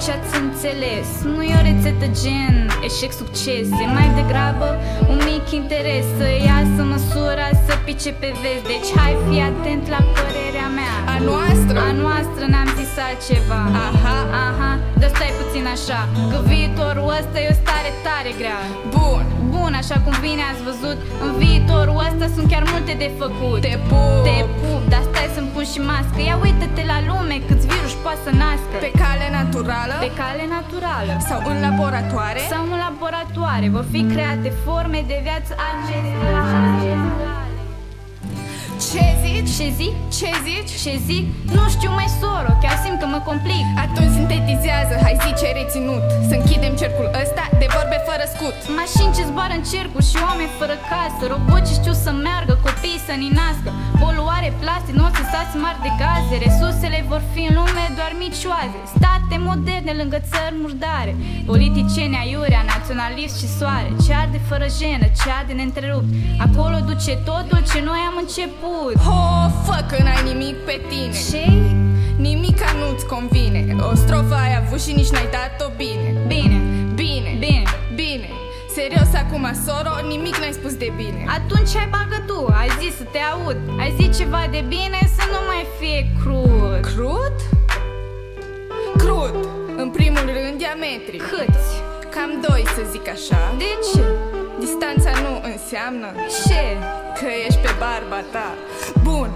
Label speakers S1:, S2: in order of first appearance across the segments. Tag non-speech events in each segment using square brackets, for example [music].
S1: Știu exact ce ați înțeles? Nu e o rețetă gen eșec-succes E mai degrabă un mic interes Să iasă măsura, să pice pe vezi Deci hai fi atent la părerea mea.
S2: A noastră?
S1: A noastră n-am zis altceva
S2: Aha,
S1: Aha, dar stai puțin așa Că viitorul ăsta e o stare tare grea.
S2: Bun.
S1: Bun, așa cum bine ați văzut În viitorul ăsta sunt chiar multe de făcut.
S2: Te pup.
S1: Te pup, dar stai să-mi pun și mască. Ia uite-te la lume, câți virus poate să nască.
S2: Pe cale naturală?
S1: Pe cale naturală.
S2: Sau în laboratoare?
S1: Sau în laboratoare. Vor fi create forme de viață ancestrale
S2: Ce zici?
S1: Ce zic?
S2: Ce zici?
S1: Ce zic? Nu știu mai soro, chiar simt că mă complic
S2: Atunci sintetizează, hai zi ce reținut Să închidem cercul ăsta de vorbe fără scut
S1: Mașini ce zboară în cercuri și oameni fără casă Roboți ce știu să meargă, copii să ninască Poluare, plastic, noțesați mari de gaze Resursele vor fi în lume doar micioase State moderne lângă țări murdare Politicieni aiurea, naționalist și soare Ce arde fără jenă, ce arde neîntrerupt. Acolo duce totul ce noi am început.
S2: Oh, fă că n-ai nimic pe tine.
S1: Ce?
S2: Nimica nu-ți convine. O strofă ai avut și nici n-ai dat-o bine.
S1: Bine,
S2: Bine,
S1: bine.
S2: Bine. Serios acum, soro, nimic n-ai spus de bine.
S1: Atunci ai bagă tu, ai zis să te aud. Ai zis ceva de bine să nu mai fie crud.
S2: Crud? Crud. În primul rând, diametri.
S1: Câți?
S2: Cam doi, să zic așa
S1: De ce?
S2: Distanța nu înseamnă
S1: Ce?
S2: Că ești pe barba ta Bun,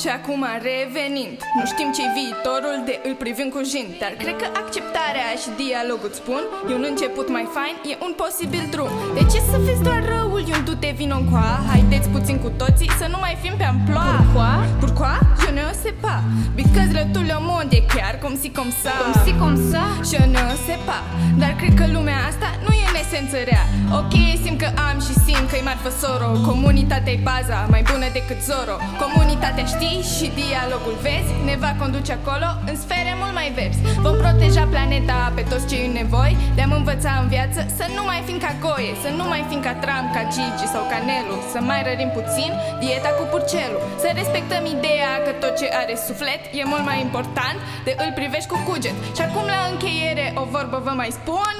S2: și acum revenind Nu știm ce viitorul de îl privim cu jin Dar cred că acceptarea și dialogul îți spun E un început mai fain, e un posibil drum. De ce să vezi doar răul, e un du-te vino încoa Haideți puțin cu toții să nu mai fim pe amploa.
S1: Pourquoi?
S2: Pourquoi? Je ne sais pas. Because le tout le monde e chiar cum si cum sa.
S1: Cum si cum sa?
S2: Je ne sais pas. Dar cred că lumea asta nu e în esență rea. Ok, simt că am și simt că-i marfă soro. Comunitatea e baza, mai bună decât Zoro. Comunitatea știi și dialogul vezi Ne va conduce acolo în sfere mult mai verzi. Vom proteja planeta pe toți cei în nevoi De-am învăța în viață să nu mai fim ca goie Să nu mai fim ca Tram, ca Gigi sau ca Nelu Să mai rărim puțin dieta cu purcelul. Să respectăm ideea că tot ce are suflet E mult mai important de îl privești cu cuget. Și acum la încheiere o vorbă vă mai spun.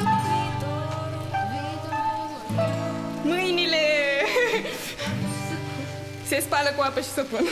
S2: Mâinile! [laughs] Se spală cu apă și săpun